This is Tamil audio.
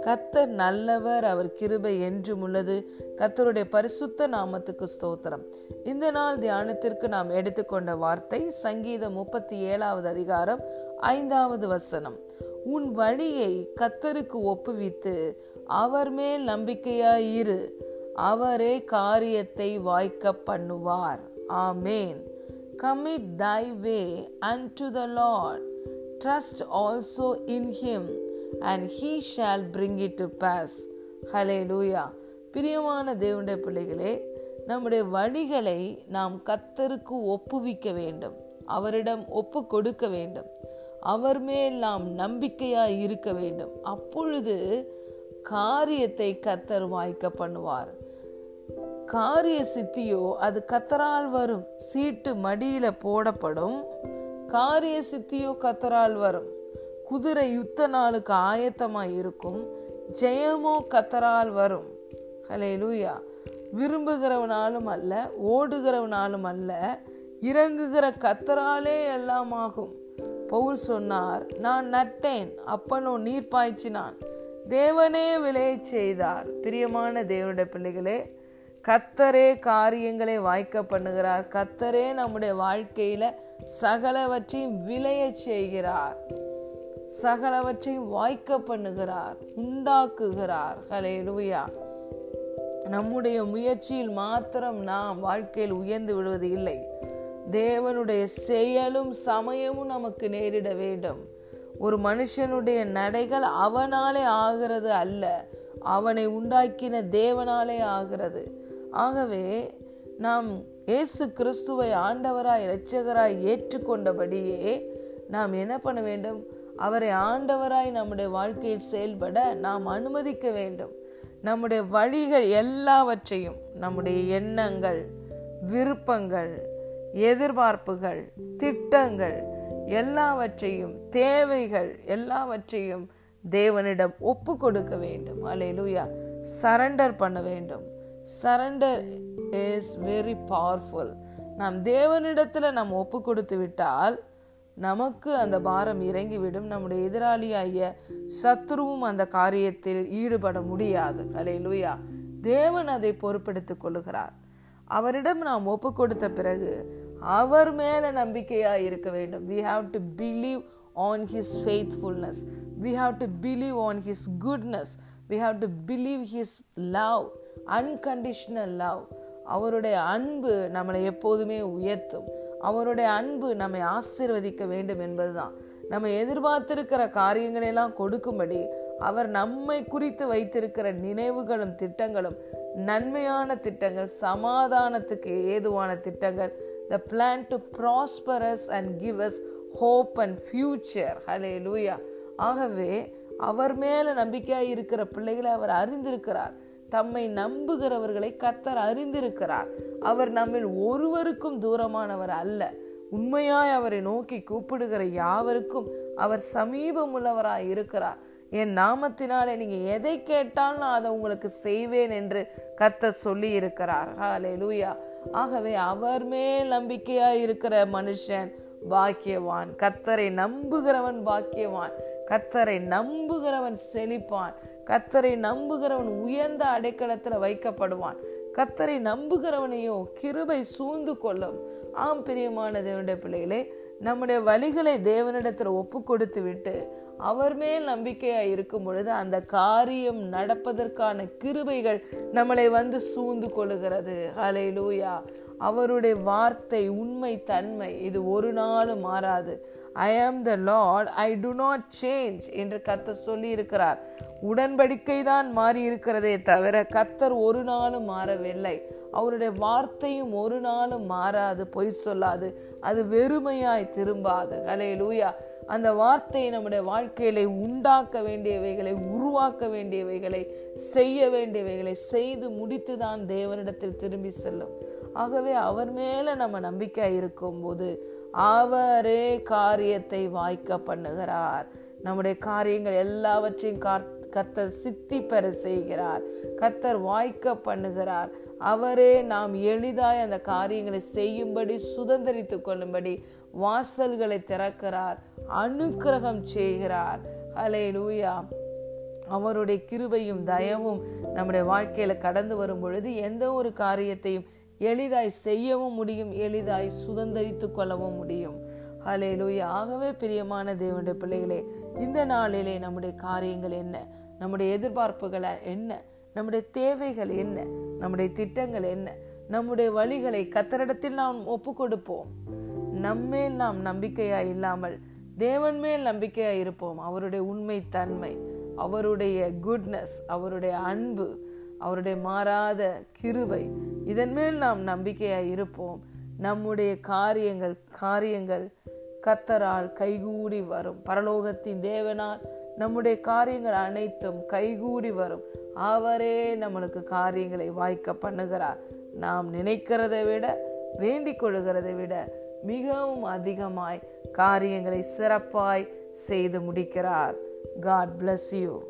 கத்தர் நல்லவர் அவர் கிருபை என்றும் உள்ளது. கத்தருடைய பரிசுத்த நாமத்துக்கு ஸ்தோத்திரம். இந்த நாள் தியானத்திற்கு நாம் எடுத்துக்கொண்ட வார்த்தை சங்கீதம் முப்பத்தி ஏழாவது அதிகாரம் ஐந்தாவது வசனம். உன் வழியை கத்தருக்கு ஒப்புவித்து அவர் மேல் நம்பிக்கையாயிரு. அவரே காரியத்தை வாய்க்க பண்ணுவார். Amen. Commit thy way and to the Lord trust also in him and he shall it to to pass லூயா பிரியமான தேவனுடைய பிள்ளைகளே நம்முடைய வழிகளை நாம் கத்தருக்கு ஒப்புவிக்க வேண்டும். அவரிடம் ஒப்பு கொடுக்க வேண்டும். அவர் மேல் நாம் நம்பிக்கையாய் இருக்க வேண்டும். அப்பொழுது காரியத்தை கத்தர் வாய்க்க பண்ணுவார். காரிய சித்தியோ அது கத்தரால் வரும். சீட்டு மடியில போடப்படும். காரிய சித்தியோ கத்தரால் வரும். குதிரை யுத்த நாளுக்கு ஆயத்தமாய் இருக்கும். ஜெயமோ கத்தரால் வரும். ஹலே லூயா விரும்புகிறவனாலும் அல்ல ஓடுகிறவனாலும் அல்ல இறங்குகிற கத்தராலே எல்லாம் ஆகும். பவுல் சொன்னார் நான் நட்டேன் அப்பனோ நீர் பாய்ச்சினான். தேவனே விளைய செய்தார். பிரியமான தேவனுடைய பிள்ளைகளே கத்தரே காரியங்களை வாய்க்க பண்ணுகிறார். கத்தரே நம்முடைய வாழ்க்கையில சகலவற்றையும் விளைய செய்கிறார். சகலவற்றையும் வாய்க்க பண்ணுகிறார் உண்டாக்குகிறார். ஹலே லூயா நம்முடைய முயற்சியில் மாத்திரம் நாம் வாழ்க்கையில் உயர்ந்து விடுவது இல்லை. தேவனுடைய செயலும் சமயமும் நமக்கு நேரிட வேண்டும். ஒரு மனுஷனுடைய நடைகள் அவனாலே ஆகிறது அல்ல. அவனை உண்டாக்கின தேவனாலே ஆகிறது. ஆகவே நாம் இயேசு கிறிஸ்துவை ஆண்டவராய் இரட்சகராய் ஏற்றுக்கொண்டபடியே நாம் என்ன பண்ண வேண்டும்? அவரை ஆண்டவராய் நம்முடைய வாழ்க்கையில் செயல்பட நாம் அனுமதிக்க வேண்டும். நம்முடைய வழிகள் எல்லாவற்றையும் நம்முடைய எண்ணங்கள் விருப்பங்கள் எதிர்பார்ப்புகள் திட்டங்கள் எல்லாவற்றையும் தேவைகள் எல்லாவற்றையும் தேவனிடம் ஒப்பு கொடுக்க வேண்டும். அலையிலுயா சரண்டர் பண்ண வேண்டும். சரண்டர் இஸ் வெரி பவர்ஃபுல் நாம் தேவனிடத்தில் நாம் ஒப்பு கொடுத்து விட்டால் நமக்கு அந்த பாரம் இறங்கிவிடும். நம்முடைய எதிராளியாகிய சத்ருவும் அந்த காரியத்தில் ஈடுபட முடியாது. அலே லூயா தேவன் அதை பொறுப்பெடுத்துக் கொள்ளுகிறார். அவரிடம் நாம் ஒப்பு கொடுத்த பிறகு அவர் மேல நம்பிக்கையா இருக்க வேண்டும். We have to believe on his faithfulness we have to believe on his goodness we have to believe his love unconditional love அவருடைய அன்பு நம்மளை எப்போதுமே உயர்த்தும். அவருடைய அன்பு நம்மை ஆசிர்வதிக்க வேண்டும் என்பதுதான். நம்ம எதிர்பார்த்திருக்கிற காரியங்களெல்லாம் கொடுக்கும்படி அவர் நம்மை குறித்து வைத்திருக்கிற நினைவுகளும் திட்டங்களும் நன்மையான திட்டங்கள் சமாதானத்துக்கு ஏதுவான திட்டங்கள் the plan to prosperous and give us hope and future hallelujah ஆகவே அவர் மேல நம்பிக்கையாக இருக்கிற பிள்ளைகளை அவர் அறிந்திருக்கிறார். தம்மை நம்புகிறவர்களை கத்தர் அறிந்திருக்கிறார். அவர் நம்மில் ஒருவருக்கும் தூரமானவர் அல்ல. உண்மையாய் அவரை நோக்கி கூப்பிடுகிற யாவருக்கும் அவர் சமீபம் உள்ளவராய் இருக்கிறார். என் நாமத்தினாலே நீங்க எதை கேட்டாலும் நான் அதை உங்களுக்கு செய்வேன் என்று கத்த சொல்லி இருக்கிறார் ஹாலே லூயா ஆகவே அவர் மேல் நம்பிக்கையா இருக்கிற மனுஷன் பாக்கியவான். கத்தரை நம்புகிறவன் பாக்கியவான். கத்தரை நம்புகிறவன் செழிப்பான். கத்தரை நம்புகிறவன் உயர்ந்த அடைக்கலத்தில் வைக்கப்படுவான். கத்தரை நம்புகிறவனையோ கிருபை சூழ்ந்து கொள்ளும். ஆம் பிரியமான தேவனுடைய பிள்ளைகளே நம்முடைய வழிகளை தேவனிடத்தில் ஒப்பு கொடுத்து விட்டு அவர் மேல் நம்பிக்கையாக இருக்கும் பொழுது அந்த காரியம் நடப்பதற்கான கிருபைகள் நம்மளை வந்து சூழ்ந்து கொள்ளுகிறது. அலை லூயா அவருடைய வார்த்தை உண்மை தன்மை இது ஒரு நாளும் மாறாது. I am the Lord I do not change என்று கத்தர் சொல்லி இருக்கிறார் உடன்படிக்கை தான் மாறி இருக்கிறதே தவிர கத்தர் ஒரு நாளும் மாறவில்லை. அவருடைய வார்த்தையும் ஒரு நாளும் மாறாது பொய் சொல்லாது. அது வெறுமையாய் திரும்பாது. அலே லூயா அந்த வார்த்தையை நம்முடைய வாழ்க்கையில உண்டாக்க வேண்டியவைகளை உருவாக்க வேண்டியவைகளை செய்ய வேண்டியவைகளை செய்து முடித்துதான் தேவனிடத்தில் திரும்பி செல்லும். ஆகவே அவர் மேல நம்ம நம்பிக்கை இருக்கும்போது அவரே காரியத்தை வாய்க்க பண்ணுகிறார். நம்முடைய காரியங்கள் எல்லாவற்றையும் கத்தர் சித்தி பெற செய்கிறார். கத்தர் வாய்க்க பண்ணுகிறார். அவரே நாம் எளிதாய் அந்த காரியங்களை செய்யும்படி சுதந்திரித்து கொள்ளும்படி வாசல்களை திறக்கிறார். அனுக்கிரகம் செய்கிறார். ஹலே லூயா அவருடைய கிருபையும் தயவும் நம்முடைய வாழ்க்கையில கடந்து வரும் பொழுது எந்த ஒரு காரியத்தையும் எளிதாய் செய்யவும் முடியும் எளிதாய் சுதந்திரித்து கொள்ளவும் முடியும். ஹலே ஆகவே பிரியமான தேவனுடைய பிள்ளைகளே இந்த நாளிலே நம்முடைய காரியங்கள் என்ன? நம்முடைய எதிர்பார்ப்புகள் என்ன? நம்முடைய தேவைகள் என்ன? நம்முடைய திட்டங்கள் என்ன? நம்முடைய வழிகளை கத்தரிடத்தில் நாம் ஒப்பு கொடுப்போம் நம்மேல் நாம் நம்பிக்கையா இல்லாமல் தேவன் மேல் நம்பிக்கையா இருப்போம். அவருடைய உண்மை தன்மை அவருடைய குட்னஸ் அவருடைய அன்பு அவருடைய மாறாத கிருவை இதன் மேல் நாம் நம்பிக்கையாக இருப்போம். நம்முடைய காரியங்கள் காரியங்கள் கத்தரால் கைகூடி வரும். பரலோகத்தின் தேவனால் நம்முடைய காரியங்கள் அனைத்தும் கைகூடி வரும். அவரே நம்மளுக்கு காரியங்களை வாய்க்க பண்ணுகிறார். நாம் நினைக்கிறதை விட வேண்டிக் கொள்கிறதை விட மிகவும் அதிகமாய் காரியங்களை சிறப்பாய் செய்து முடிக்கிறார். God bless you